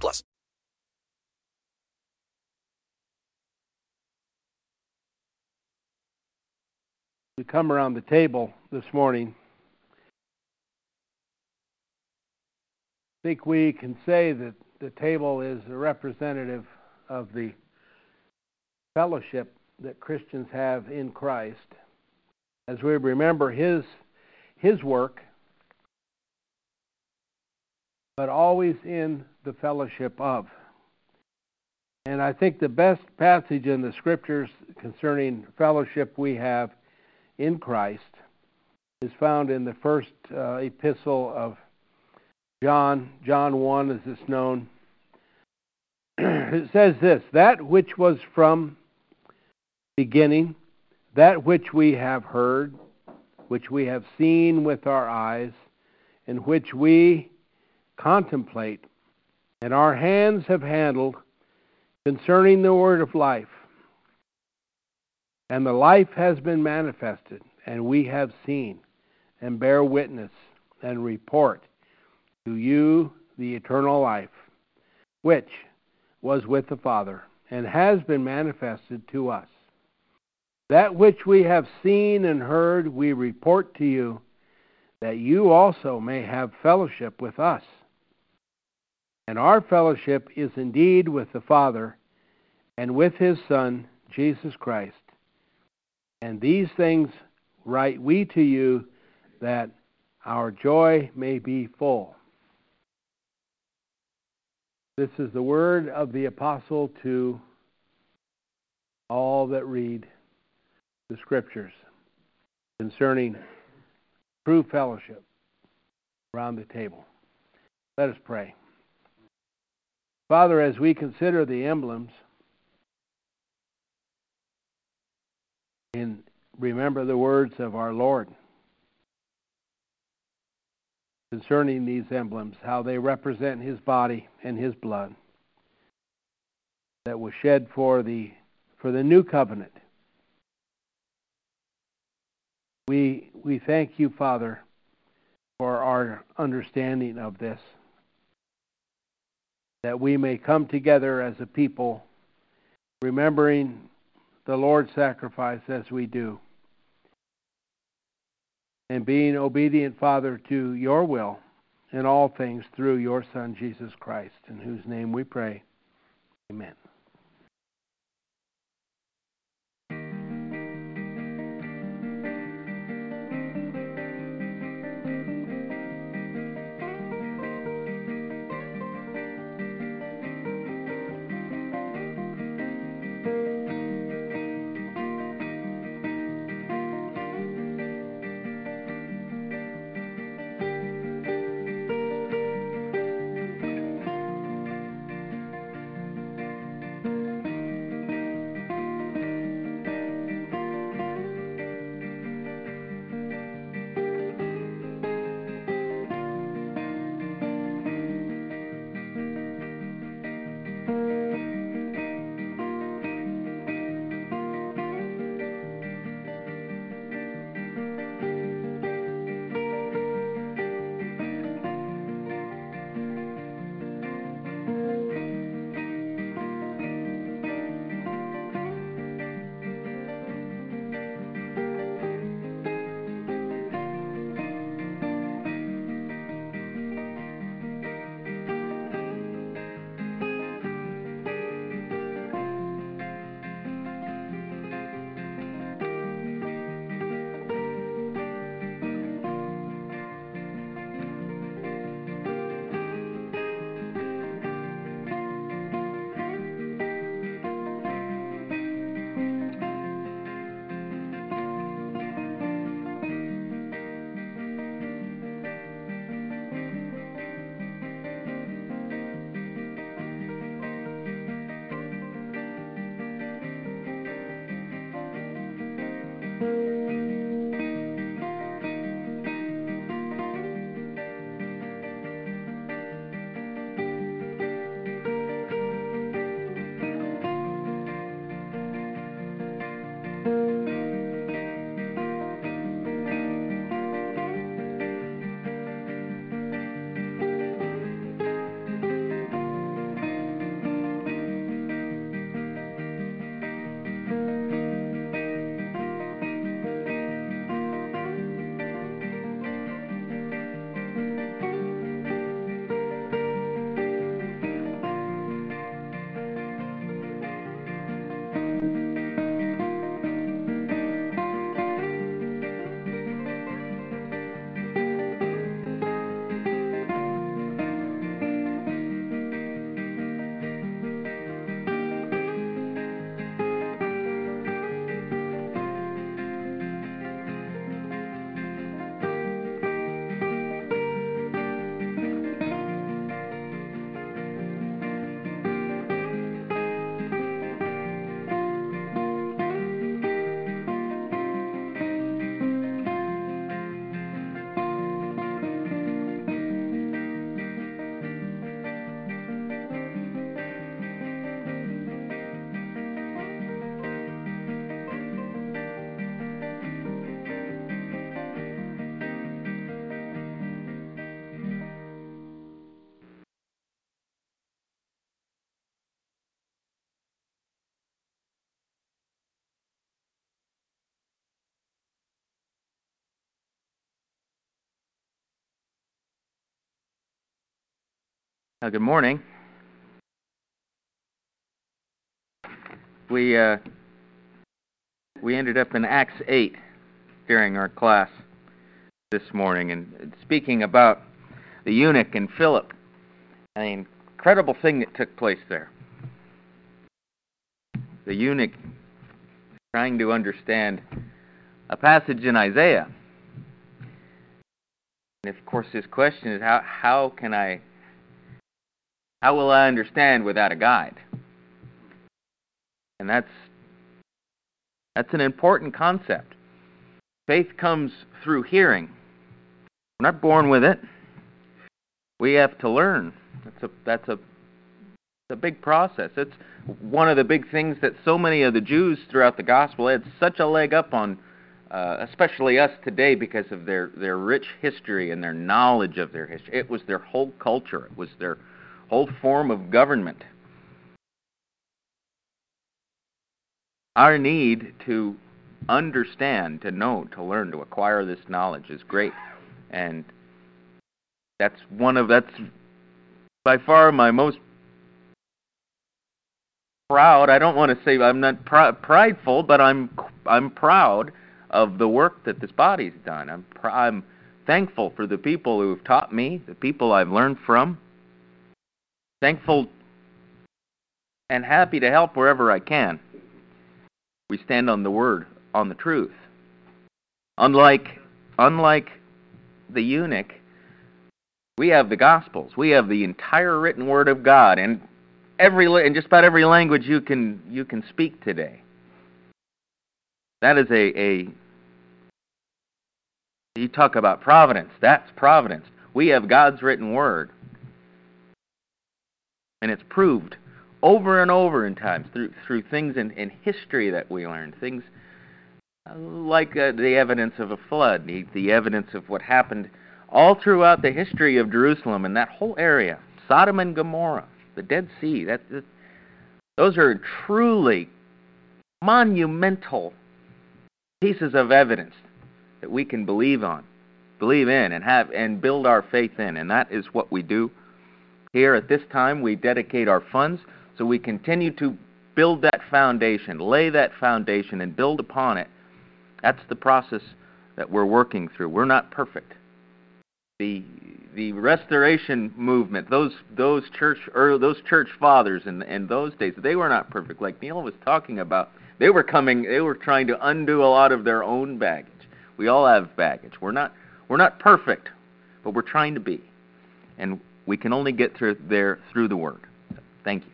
plus. We come around the table this morning. I think we can say that the table is a representative of the fellowship that Christians have in Christ as we remember his his work but always in the fellowship of and I think the best passage in the scriptures concerning fellowship we have in Christ is found in the first uh, epistle of John, John 1 as it's known. it says this That which was from beginning, that which we have heard, which we have seen with our eyes, and which we contemplate, and our hands have handled concerning the word of life. And the life has been manifested, and we have seen, and bear witness, and report to you the eternal life, which was with the Father, and has been manifested to us. That which we have seen and heard, we report to you, that you also may have fellowship with us. And our fellowship is indeed with the Father and with his Son, Jesus Christ. And these things write we to you that our joy may be full. This is the word of the apostle to all that read the scriptures concerning true fellowship around the table. Let us pray. Father, as we consider the emblems and remember the words of our Lord concerning these emblems, how they represent his body and his blood that was shed for the for the new covenant. We we thank you, Father, for our understanding of this. That we may come together as a people, remembering the Lord's sacrifice as we do. And being obedient, Father, to your will in all things through your Son, Jesus Christ, in whose name we pray. Amen. Good morning. We uh, we ended up in Acts 8 during our class this morning, and speaking about the eunuch and Philip, an incredible thing that took place there. The eunuch trying to understand a passage in Isaiah. And of course, his question is how how can I how will I understand without a guide? And that's that's an important concept. Faith comes through hearing. We're not born with it. We have to learn. That's a that's a a big process. It's one of the big things that so many of the Jews throughout the gospel had such a leg up on, uh, especially us today, because of their their rich history and their knowledge of their history. It was their whole culture. It was their whole form of government. Our need to understand, to know, to learn, to acquire this knowledge is great, and that's one of that's by far my most proud. I don't want to say I'm not pr- prideful, but I'm I'm proud of the work that this body's done. I'm pr- I'm thankful for the people who've taught me, the people I've learned from. Thankful and happy to help wherever I can. We stand on the word, on the truth. Unlike unlike the eunuch, we have the gospels. We have the entire written word of God and every in just about every language you can you can speak today. That is a a you talk about providence. That's providence. We have God's written word. And it's proved over and over in times through through things in, in history that we learn, things like uh, the evidence of a flood, the, the evidence of what happened all throughout the history of Jerusalem and that whole area, Sodom and Gomorrah, the Dead Sea. That, that those are truly monumental pieces of evidence that we can believe on, believe in, and have and build our faith in, and that is what we do here at this time, we dedicate our funds so we continue to build that foundation, lay that foundation, and build upon it. That's the process that we're working through. We're not perfect. The the restoration movement, those those church or those church fathers in in those days, they were not perfect. Like Neil was talking about, they were coming, they were trying to undo a lot of their own baggage. We all have baggage. We're not we're not perfect, but we're trying to be. And we can only get through there through the Word. Thank you.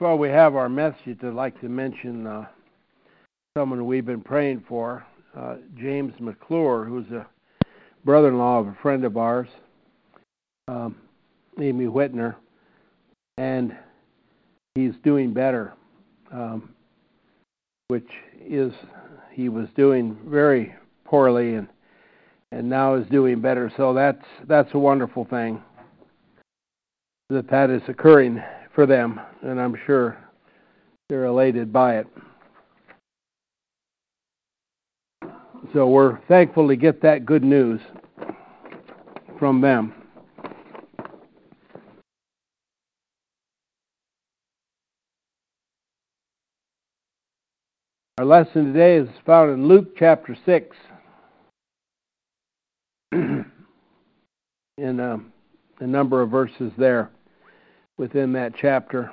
Well, we have our message. I'd like to mention uh, someone we've been praying for, uh, James McClure, who's a brother-in-law of a friend of ours, um, Amy Whitner, and he's doing better, um, which is he was doing very poorly and and now is doing better. So that's that's a wonderful thing that that is occurring for them, and I'm sure they're elated by it. So we're thankful to get that good news from them. Our lesson today is found in Luke chapter 6. in a, a number of verses there within that chapter.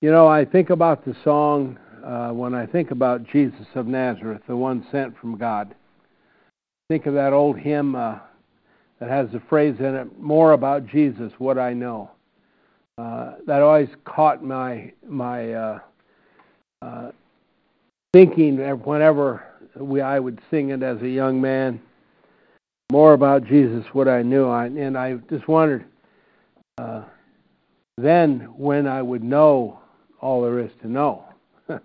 You know, I think about the song uh, when I think about Jesus of Nazareth, the one sent from God. Think of that old hymn uh, that has the phrase in it, more about Jesus, what I know. uh, that always caught my my uh, uh, thinking whenever we I would sing it as a young man. More about Jesus, what I knew, I, and I just wondered uh, then when I would know all there is to know. uh,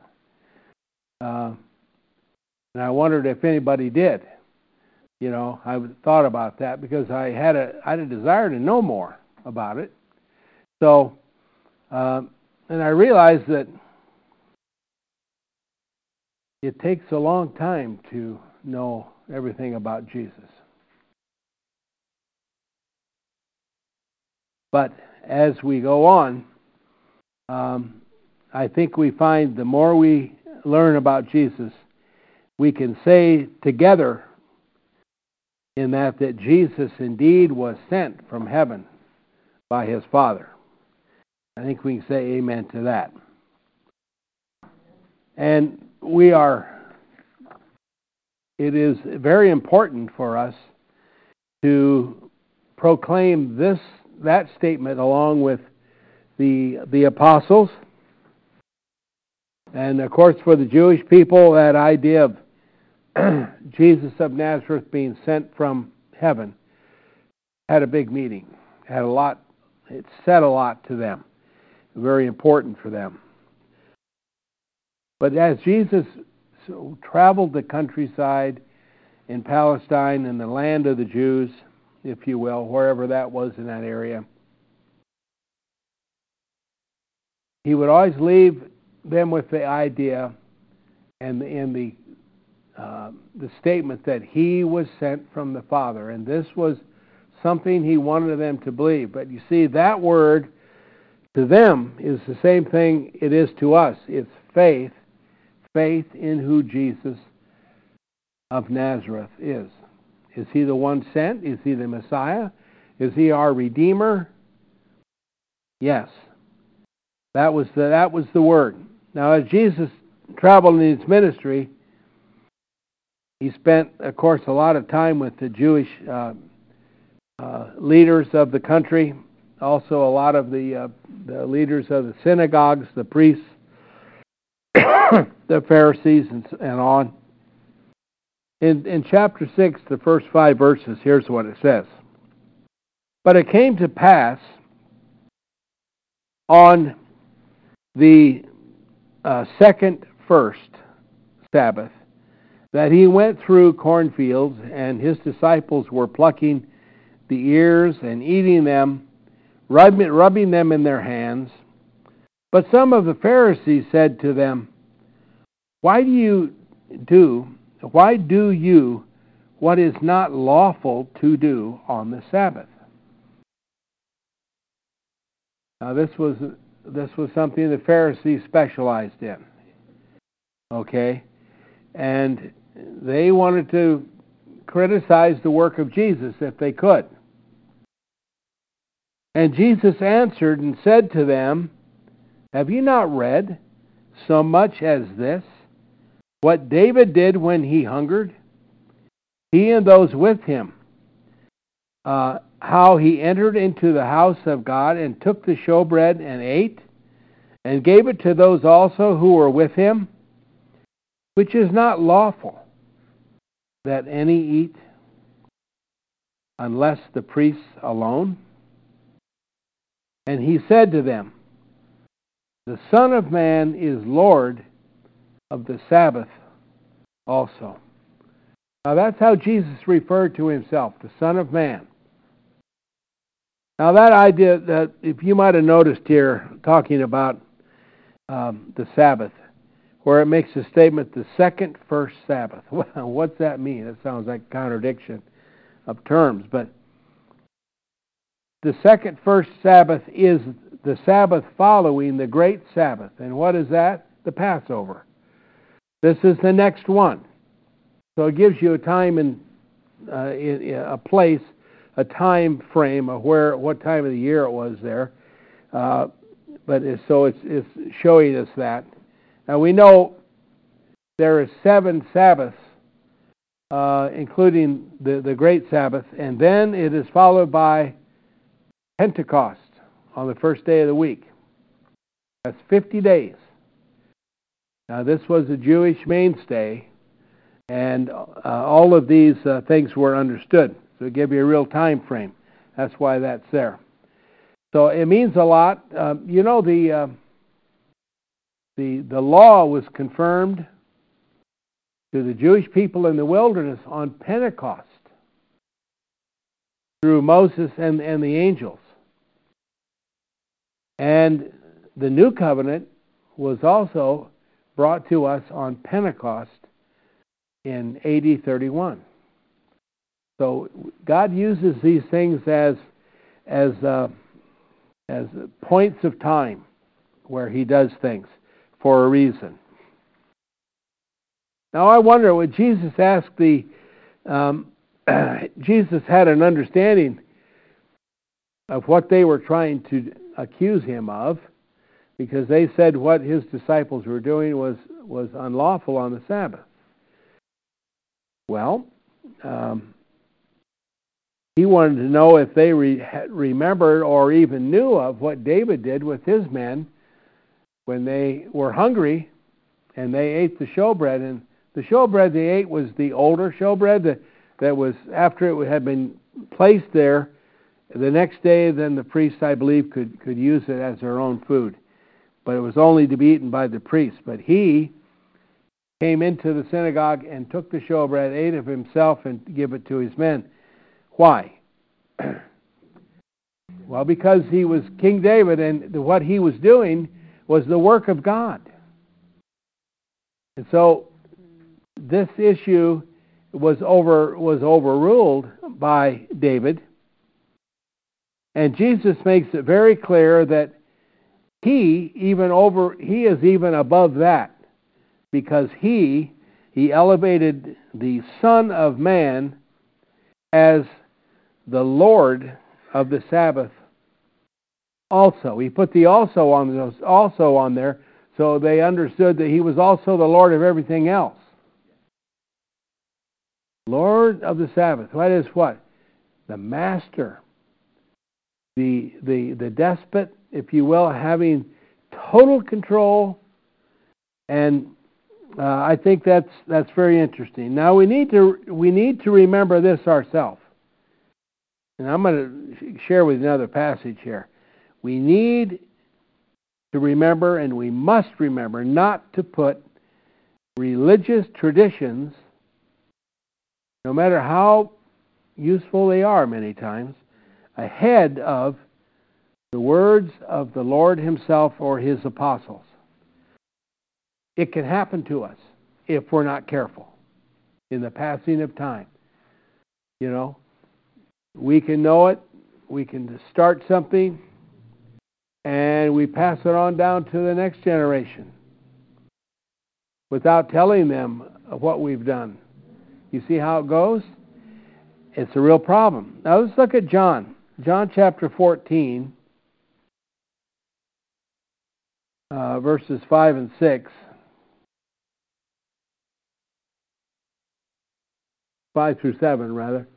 and I wondered if anybody did. You know, I thought about that because I had a I had a desire to know more about it. So, uh, and I realized that it takes a long time to know everything about Jesus. But as we go on, um, I think we find the more we learn about Jesus, we can say together in that that Jesus indeed was sent from heaven by his Father. I think we can say amen to that. And we are it is very important for us to proclaim this that statement along with the the apostles. And of course for the Jewish people that idea of Jesus of Nazareth being sent from heaven had a big meeting had a lot it said a lot to them very important for them. But as Jesus traveled the countryside in Palestine in the land of the Jews if you will, wherever that was in that area. He would always leave them with the idea and in the uh, the statement that he was sent from the Father, and this was something he wanted them to believe. But you see, that word to them is the same thing it is to us. It's faith, faith in who Jesus of Nazareth is. Is he the one sent? Is he the Messiah? Is he our Redeemer? Yes. That was the, that was the word. Now, as Jesus traveled in his ministry, he spent, of course, a lot of time with the Jewish uh, uh, leaders of the country, also a lot of the, uh, the leaders of the synagogues, the priests, the Pharisees, and, and on. In, in chapter 6, the first five verses, here's what it says. But it came to pass on the uh, second first Sabbath that he went through cornfields, and his disciples were plucking the ears and eating them, rubbing, rubbing them in their hands. But some of the Pharisees said to them, Why do you do why do you what is not lawful to do on the Sabbath? Now this was this was something the Pharisees specialized in. Okay? And they wanted to criticize the work of Jesus if they could. And Jesus answered and said to them, Have you not read so much as this? What David did when he hungered, he and those with him, uh, how he entered into the house of God and took the showbread and ate, and gave it to those also who were with him, which is not lawful that any eat unless the priests alone. And he said to them, The Son of Man is Lord of the Sabbath also. Now that's how Jesus referred to himself, the Son of Man. Now that idea that if you might have noticed here, talking about um, the Sabbath, where it makes a statement, the second first Sabbath. Well, what's that mean? That sounds like contradiction of terms, but the second first Sabbath is the Sabbath following the great Sabbath. And what is that? The Passover. This is the next one. So it gives you a time and uh, a place, a time frame of where, what time of the year it was there. Uh, but it's, so it's, it's showing us that. Now we know there are seven Sabbaths, uh, including the, the Great Sabbath, and then it is followed by Pentecost on the first day of the week. That's 50 days. Now, this was a Jewish mainstay, and uh, all of these uh, things were understood. So it gave you a real time frame. That's why that's there. So it means a lot. Uh, you know, the uh, the the law was confirmed to the Jewish people in the wilderness on Pentecost through Moses and, and the angels. And the new covenant was also brought to us on Pentecost in AD 31. So God uses these things as as uh, as points of time where He does things for a reason. Now I wonder would Jesus ask the um, Jesus had an understanding of what they were trying to accuse him of because they said what his disciples were doing was was unlawful on the Sabbath. Well, um, he wanted to know if they re- remembered or even knew of what David did with his men when they were hungry and they ate the showbread. And the showbread they ate was the older showbread that, that was after it had been placed there. The next day, then the priests, I believe, could, could use it as their own food but it was only to be eaten by the priests. But he came into the synagogue and took the showbread, ate of himself, and gave it to his men. Why? well, because he was King David, and what he was doing was the work of God. And so this issue was over was overruled by David. And Jesus makes it very clear that he even over he is even above that because he he elevated the son of man as the lord of the sabbath also. He put the also on also on there so they understood that he was also the lord of everything else. Lord of the sabbath. What is what? The master. The the the despot if you will, having total control. And uh, I think that's that's very interesting. Now we need to we need to remember this ourselves. And I'm going to share with another passage here. We need to remember, and we must remember, not to put religious traditions, no matter how useful they are many times, ahead of the words of the Lord Himself or His apostles. It can happen to us if we're not careful in the passing of time. You know, we can know it, we can start something, and we pass it on down to the next generation without telling them what we've done. You see how it goes? It's a real problem. Now let's look at John. John chapter 14. Uh, verses 5 and 6. 5 through 7, rather.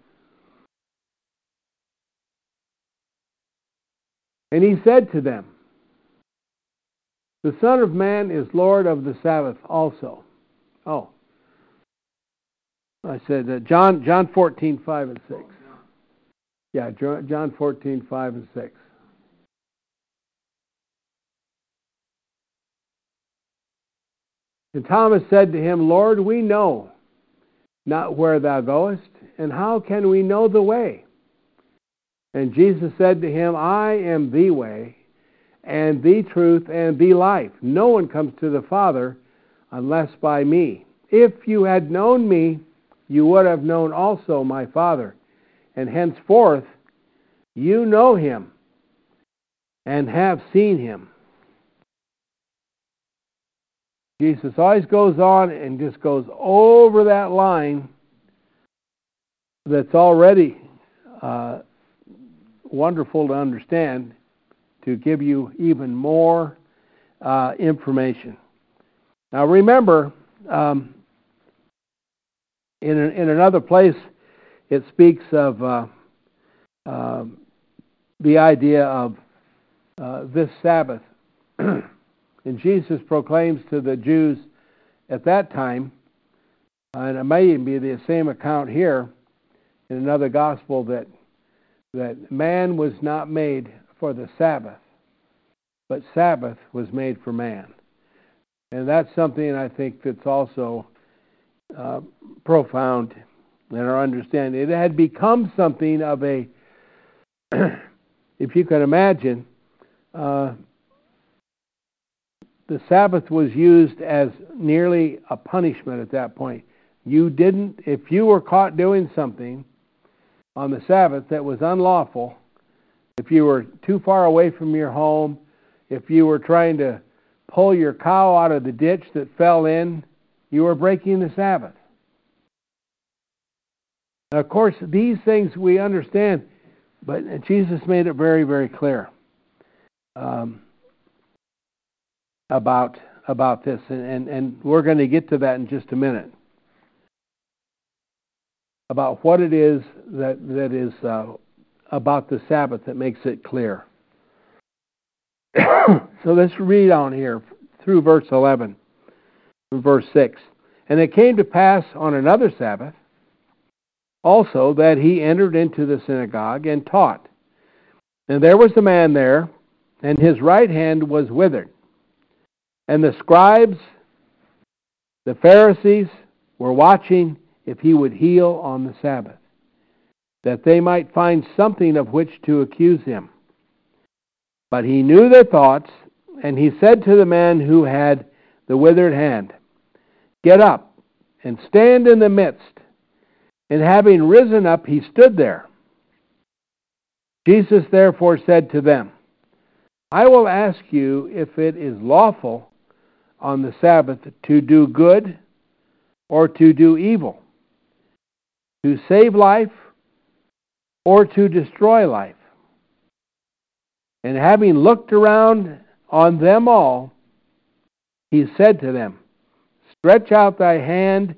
And he said to them, The Son of Man is Lord of the Sabbath also. Oh. I said uh, John John 14, 5 and 6. Yeah, John 14, 5 and 6. And Thomas said to him, Lord, we know not where thou goest, and how can we know the way? And Jesus said to him, I am the way, and the truth, and the life. No one comes to the Father unless by me. If you had known me, you would have known also my Father. And henceforth you know him and have seen him. Jesus always goes on and just goes over that line that's already uh, wonderful to understand to give you even more uh, information. Now, remember, um, in, in another place, it speaks of uh, uh, the idea of uh, this Sabbath. and Jesus proclaims to the Jews at that time, and it may even be the same account here in another gospel, that that man was not made for the Sabbath, but Sabbath was made for man. And that's something I think that's also uh, profound in our understanding. It had become something of a, if you can imagine, uh, the Sabbath was used as nearly a punishment at that point. You didn't, if you were caught doing something on the Sabbath that was unlawful, if you were too far away from your home, if you were trying to pull your cow out of the ditch that fell in, you were breaking the Sabbath. Now, of course, these things we understand, but Jesus made it very, very clear um, about about this, and, and, and we're going to get to that in just a minute about what it is that that is uh, about the Sabbath that makes it clear. so let's read on here through verse 11, verse 6. And it came to pass on another Sabbath also that he entered into the synagogue and taught. And there was a man there, and his right hand was withered. And the scribes, the Pharisees, were watching if he would heal on the Sabbath, that they might find something of which to accuse him. But he knew their thoughts, and he said to the man who had the withered hand, Get up and stand in the midst. And having risen up, he stood there. Jesus therefore said to them, I will ask you if it is lawful on the Sabbath to do good or to do evil, to save life or to destroy life. And having looked around on them all, he said to them, Stretch out thy hand.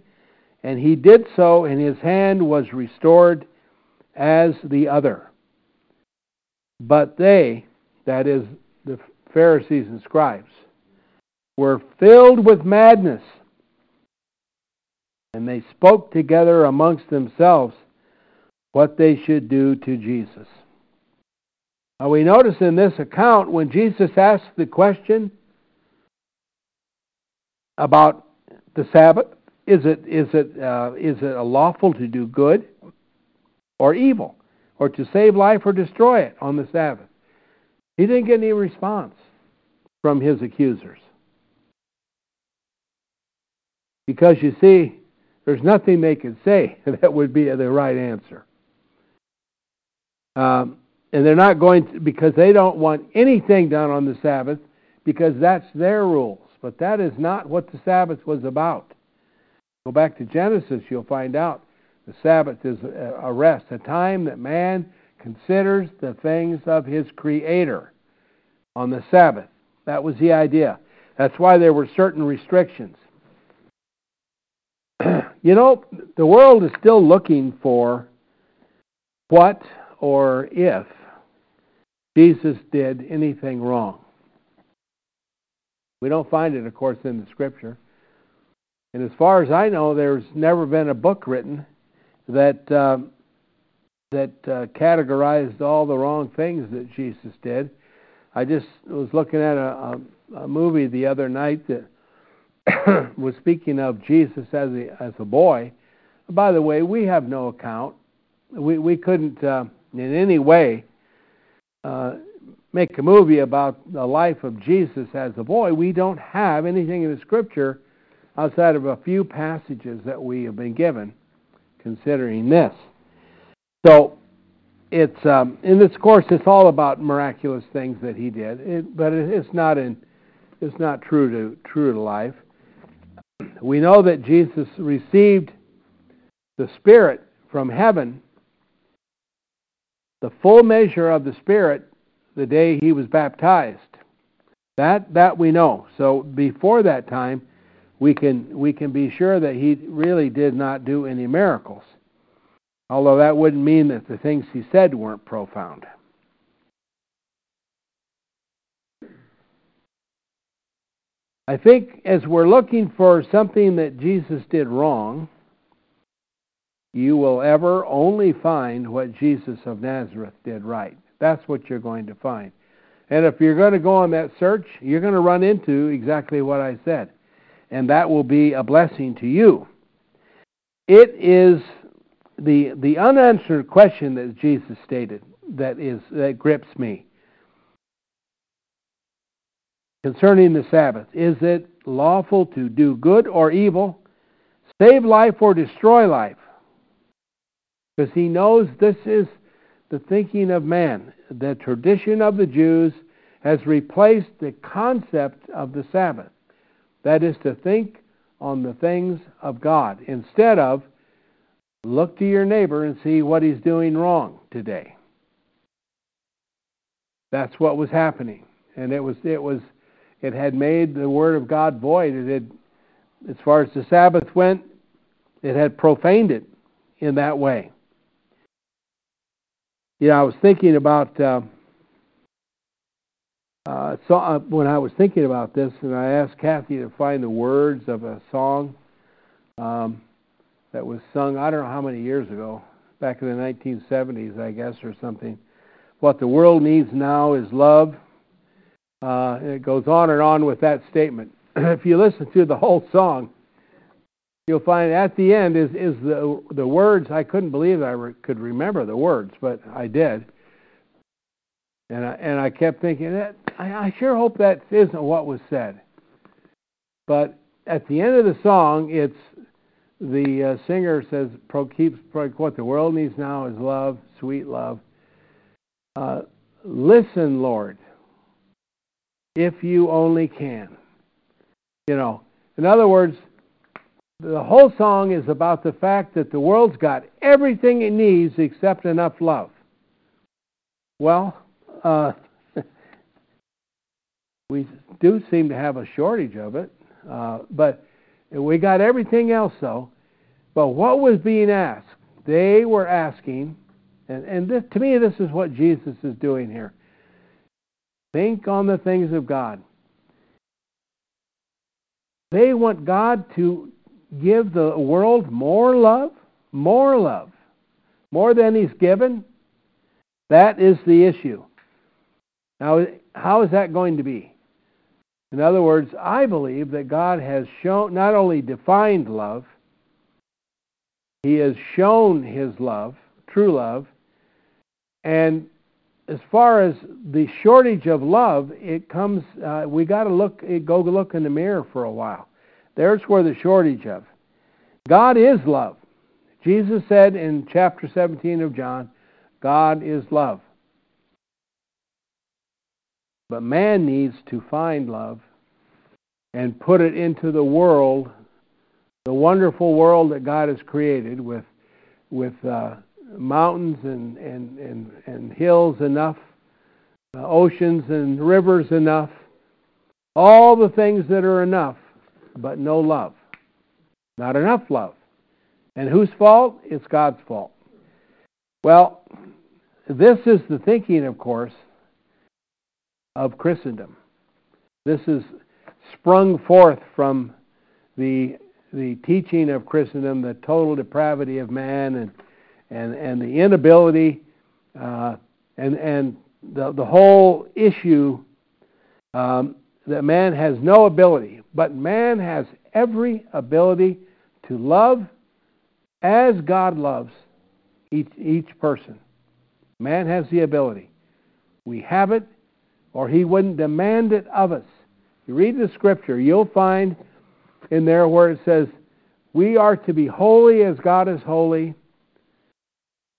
And he did so, and his hand was restored as the other. But they, that is, the Pharisees and scribes, were filled with madness, and they spoke together amongst themselves what they should do to Jesus. Now we notice in this account when Jesus asked the question about the Sabbath, is it is it uh, is it lawful to do good or evil, or to save life or destroy it on the Sabbath? He didn't get any response from his accusers. Because you see, there's nothing they could say that would be the right answer. Um, and they're not going to, because they don't want anything done on the Sabbath because that's their rules. But that is not what the Sabbath was about. Go back to Genesis, you'll find out the Sabbath is a rest, a time that man considers the things of his Creator on the Sabbath. That was the idea. That's why there were certain restrictions. You know, the world is still looking for what or if Jesus did anything wrong. We don't find it, of course, in the Scripture. And as far as I know, there's never been a book written that uh, that uh, categorized all the wrong things that Jesus did. I just was looking at a, a, a movie the other night that was speaking of Jesus as a as a boy. By the way, we have no account. We we couldn't uh, in any way uh, make a movie about the life of Jesus as a boy. We don't have anything in the Scripture outside of a few passages that we have been given considering this. So it's um, in this course it's all about miraculous things that he did, it, but it, it's not in it's not true to true to life. We know that Jesus received the Spirit from heaven, the full measure of the Spirit, the day he was baptized. That that we know. So before that time, we can we can be sure that he really did not do any miracles. Although that wouldn't mean that the things he said weren't profound. I think as we're looking for something that Jesus did wrong, you will ever only find what Jesus of Nazareth did right. That's what you're going to find. And if you're going to go on that search, you're going to run into exactly what I said. And that will be a blessing to you. It is the the unanswered question that Jesus stated that is that grips me concerning the Sabbath. Is it lawful to do good or evil, save life or destroy life? Because he knows this is the thinking of man. The tradition of the Jews has replaced the concept of the Sabbath. That is to think on the things of God instead of look to your neighbor and see what he's doing wrong today. That's what was happening. And it was it was it had made the word of God void. It had as far as the Sabbath went, it had profaned it in that way. You know, I was thinking about uh, uh, so, uh, when I was thinking about this, and I asked Kathy to find the words of a song um, that was sung, I don't know how many years ago, back in the 1970s, I guess, or something. What the world needs now is love. Uh, it goes on and on with that statement. if you listen to the whole song, you'll find at the end is is the the words. I couldn't believe I re- could remember the words, but I did. And I, and I kept thinking that I, I sure hope that isn't what was said. But at the end of the song, it's the uh, singer says, pro, keeps pro, what the world needs now is love, sweet love. Uh, listen, Lord, if you only can. You know, in other words, the whole song is about the fact that the world's got everything it needs except enough love. Well, uh, we do seem to have a shortage of it, uh, but we got everything else though. But what was being asked? They were asking, and, and this, to me, this is what Jesus is doing here. Think on the things of God. They want God to give the world more love, more love, more than He's given. That is the issue. Now, how is that going to be? In other words, I believe that God has shown, not only defined love, He has shown His love, true love, and as far as the shortage of love, it comes. Uh, we got to look. Go look in the mirror for a while. There's where the shortage of. God is love. Jesus said in chapter 17 of John, God is love. But man needs to find love and put it into the world, the wonderful world that God has created with, with uh, mountains and, and, and, and hills enough, uh, oceans and rivers enough, all the things that are enough, but no love. Not enough love. And whose fault? It's God's fault. Well, this is the thinking, of course, of Christendom. This is sprung forth from the the teaching of Christendom, the total depravity of man, and and and the inability, uh, and and the the whole issue um, that man has no ability, but man has every ability to love as God loves each each person. Man has the ability. We have it or he wouldn't demand it of us. You read the scripture, you'll find in there where it says, We are to be holy as God is holy.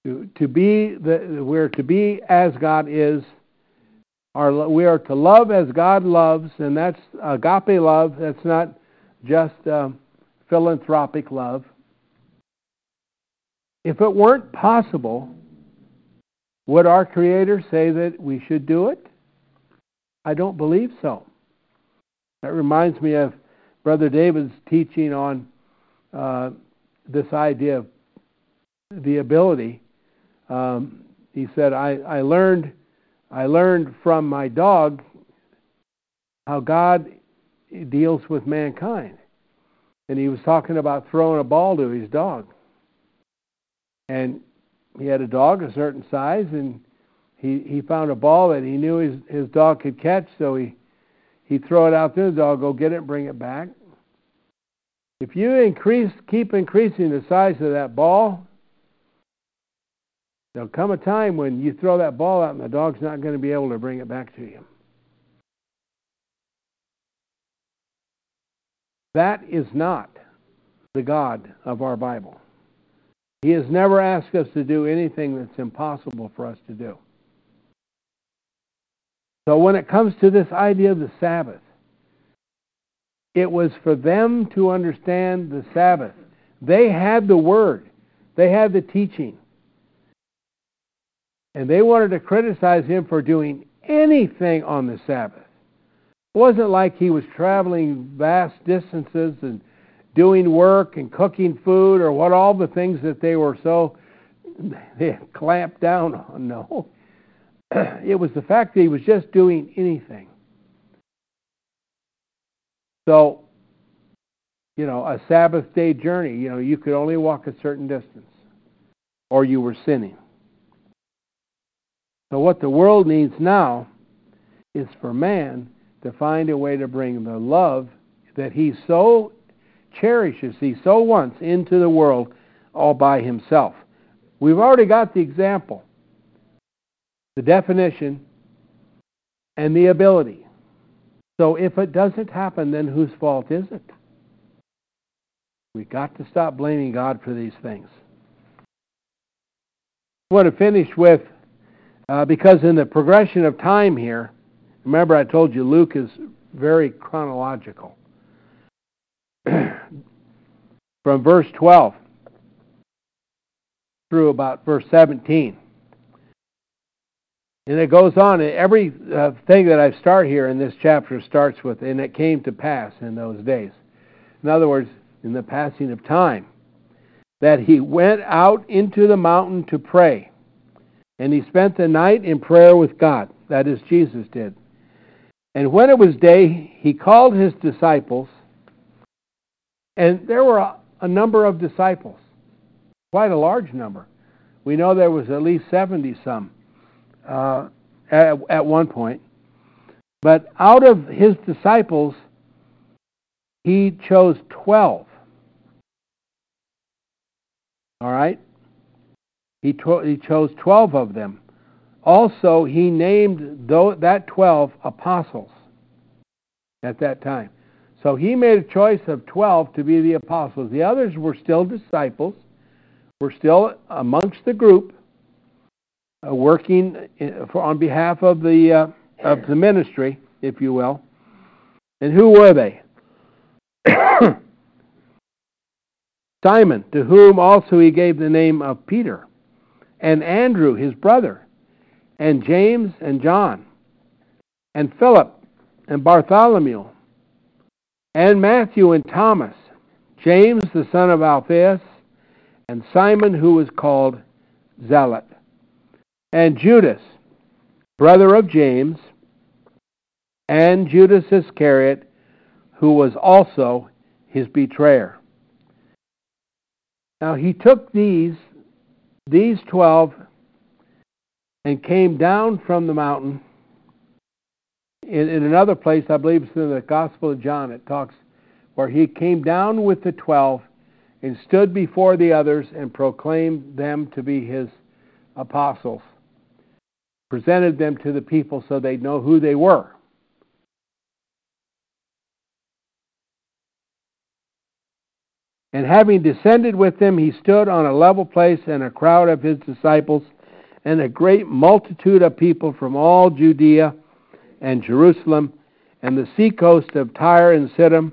To, to be the, we're to be as God is. Our, we are to love as God loves, and that's agape love. That's not just uh, philanthropic love. If it weren't possible, would our Creator say that we should do it? I don't believe so. That reminds me of Brother David's teaching on uh, this idea of the ability. Um, he said, I, I learned I learned from my dog how God deals with mankind. And he was talking about throwing a ball to his dog. And he had a dog a certain size, and he he found a ball that he knew his his dog could catch, so he he throw it out to The dog go get it, bring it back. If you increase, keep increasing the size of that ball, there'll come a time when you throw that ball out, and the dog's not going to be able to bring it back to you. That is not the God of our Bible. He has never asked us to do anything that's impossible for us to do. So when it comes to this idea of the Sabbath, it was for them to understand the Sabbath. They had the Word, they had the teaching. And they wanted to criticize him for doing anything on the Sabbath. It wasn't like he was traveling vast distances and doing work and cooking food or what all the things that they were so they clamped down on. No. It was the fact that he was just doing anything. So, you know, a Sabbath day journey, you know, you could only walk a certain distance or you were sinning. So, what the world needs now is for man to find a way to bring the love that he so cherishes, he so wants into the world all by himself. We've already got the example, the definition, and the ability. So if it doesn't happen, then whose fault is it? We've got to stop blaming God for these things. I want to finish with, uh, because in the progression of time here, remember I told you Luke is very chronological. From verse 12 through about verse 17. And it goes on. Every uh, thing that I start here in this chapter starts with, and it came to pass in those days. In other words, in the passing of time, that he went out into the mountain to pray. And he spent the night in prayer with God. That is, Jesus did. And when it was day, he called his disciples, and there were a, a number of disciples, quite a large number. We know there was at least 70 some uh, at, at one point. But out of his disciples, he chose 12. All right? He, to- he chose 12 of them. Also, he named that 12 apostles at that time. So he made a choice of 12 to be the apostles. The others were still disciples, were still amongst the group, uh, working uh, for, on behalf of the uh, of the ministry, if you will. And who were they? Simon, to whom also he gave the name of Peter, and Andrew, his brother, and James and John, and Philip, and Bartholomew, and Matthew and Thomas, James the son of Alphaeus, and Simon who was called Zealot and Judas, brother of James, and Judas Iscariot, who was also his betrayer. Now he took these, these twelve, and came down from the mountain. In, in another place, I believe it's in the Gospel of John, it talks where he came down with the twelve and stood before the others and proclaimed them to be his apostles presented them to the people so they'd know who they were. And having descended with them, he stood on a level place, and a crowd of his disciples, and a great multitude of people from all Judea and Jerusalem, and the seacoast of Tyre and Sidon,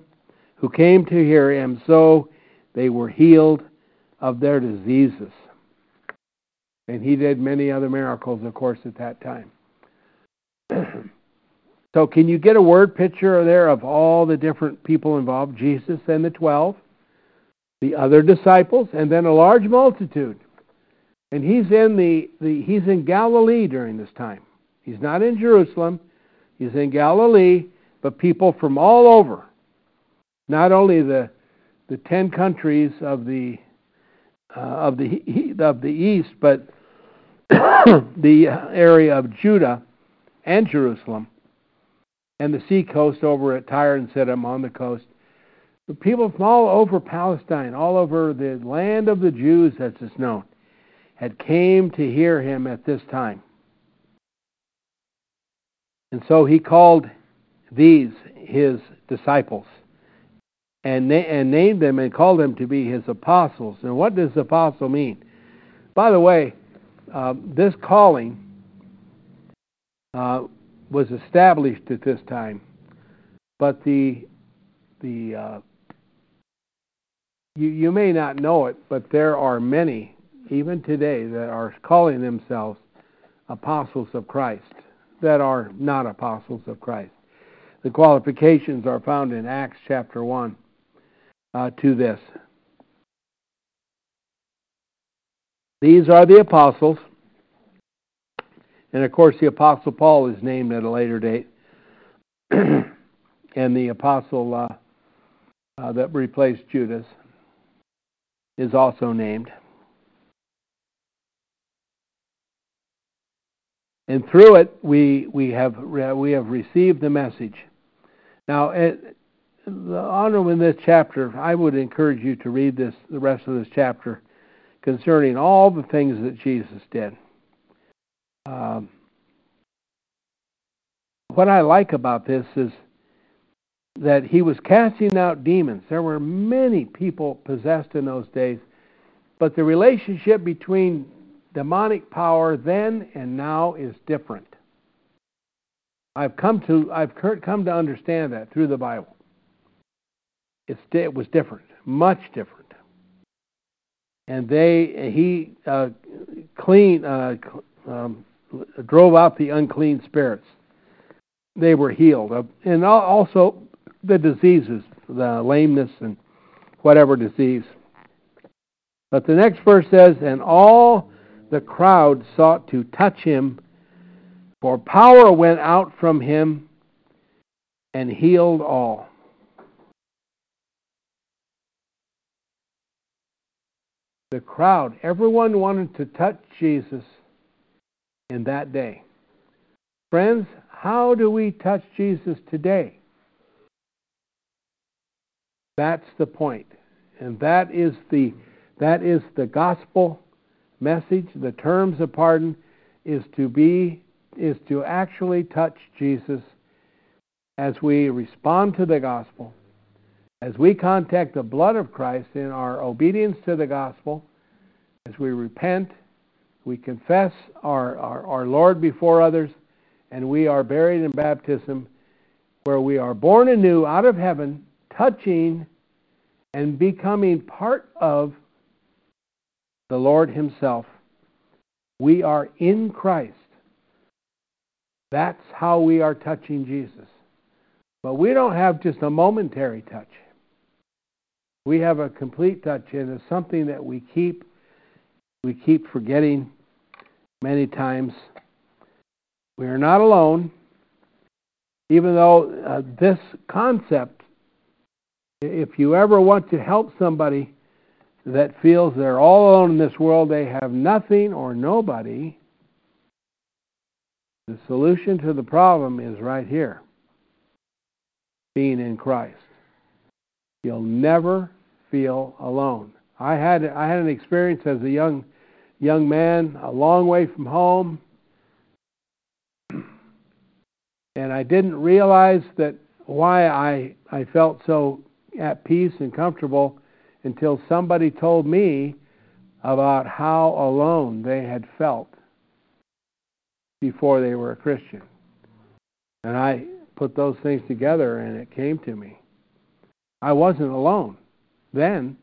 who came to hear him. So they were healed of their diseases. And he did many other miracles, of course, at that time. so, can you get a word picture there of all the different people involved? Jesus and the twelve, the other disciples, and then a large multitude. And he's in the, the he's in Galilee during this time. He's not in Jerusalem. He's in Galilee, but people from all over not only the the ten countries of the uh, of the of the east, but the area of Judah and Jerusalem, and the sea coast over at Tyre and Sidon on the coast. The people from all over Palestine, all over the land of the Jews, as it's known, had came to hear him at this time. And so he called these his disciples and, na- and named them and called them to be his apostles. And what does apostle mean? By the way, uh, this calling uh, was established at this time, but the the uh, you you may not know it, but there are many even today that are calling themselves apostles of Christ that are not apostles of Christ. The qualifications are found in Acts chapter 1 uh, to this. These are the apostles. And of course, the Apostle Paul is named at a later date. and the apostle uh, uh, that replaced Judas is also named. and through it we we have we have received the message. Now, it, the honor in this chapter, I would encourage you to read this the rest of this chapter concerning all the things that Jesus did. Um, what I like about this is that he was casting out demons. There were many people possessed in those days, but the relationship between demonic power then and now is different. I've come to I've come to understand that through the Bible. It's, it was different, much different. And they he uh, clean uh, um, drove out the unclean spirits. They were healed, uh, and also the diseases, the lameness and whatever disease. But the next verse says, and all the crowd sought to touch him, for power went out from him and healed all. The crowd, everyone wanted to touch Jesus in that day. Friends, how do we touch Jesus today? That's the point. And that is the that is the gospel message, the terms of pardon, is to be is to actually touch Jesus as we respond to the gospel, as we contact the blood of Christ in our obedience to the gospel, as we repent, we confess our, our, our Lord before others, and we are buried in baptism, where we are born anew out of heaven, touching and becoming part of the Lord Himself. We are in Christ. That's how we are touching Jesus. But we don't have just a momentary touch. We have a complete touch, and it's something that we keep we keep forgetting many times. We are not alone, even though uh, this concept, if you ever want to help somebody that feels they're all alone in this world, they have nothing or nobody, the solution to the problem is right here being in Christ. You'll never feel alone. I had I had an experience as a young young man, a long way from home, and I didn't realize that why I I felt so at peace and comfortable until somebody told me about how alone they had felt before they were a Christian. And I put those things together and it came to me. I wasn't alone then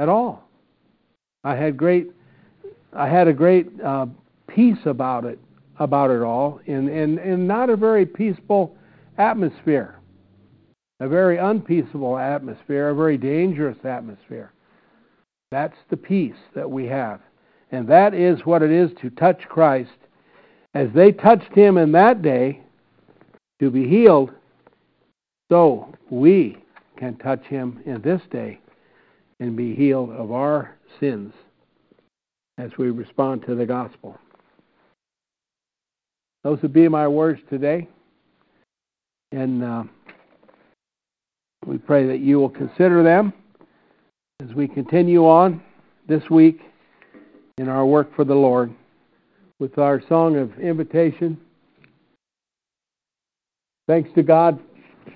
at all. I had great I had a great uh, peace about it about it all in, in, in not a very peaceful atmosphere a very unpeaceable atmosphere, a very dangerous atmosphere. That's the peace that we have. And that is what it is to touch Christ. As they touched him in that day to be healed, so we can touch him in this day and be healed of our sins as we respond to the gospel. Those would be my words today. And uh, we pray that you will consider them as we continue on this week in our work for the Lord with our song of invitation. Thanks to God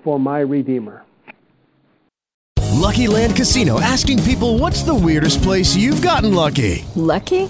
for my Redeemer. Lucky Land Casino asking people what's the weirdest place you've gotten lucky? Lucky?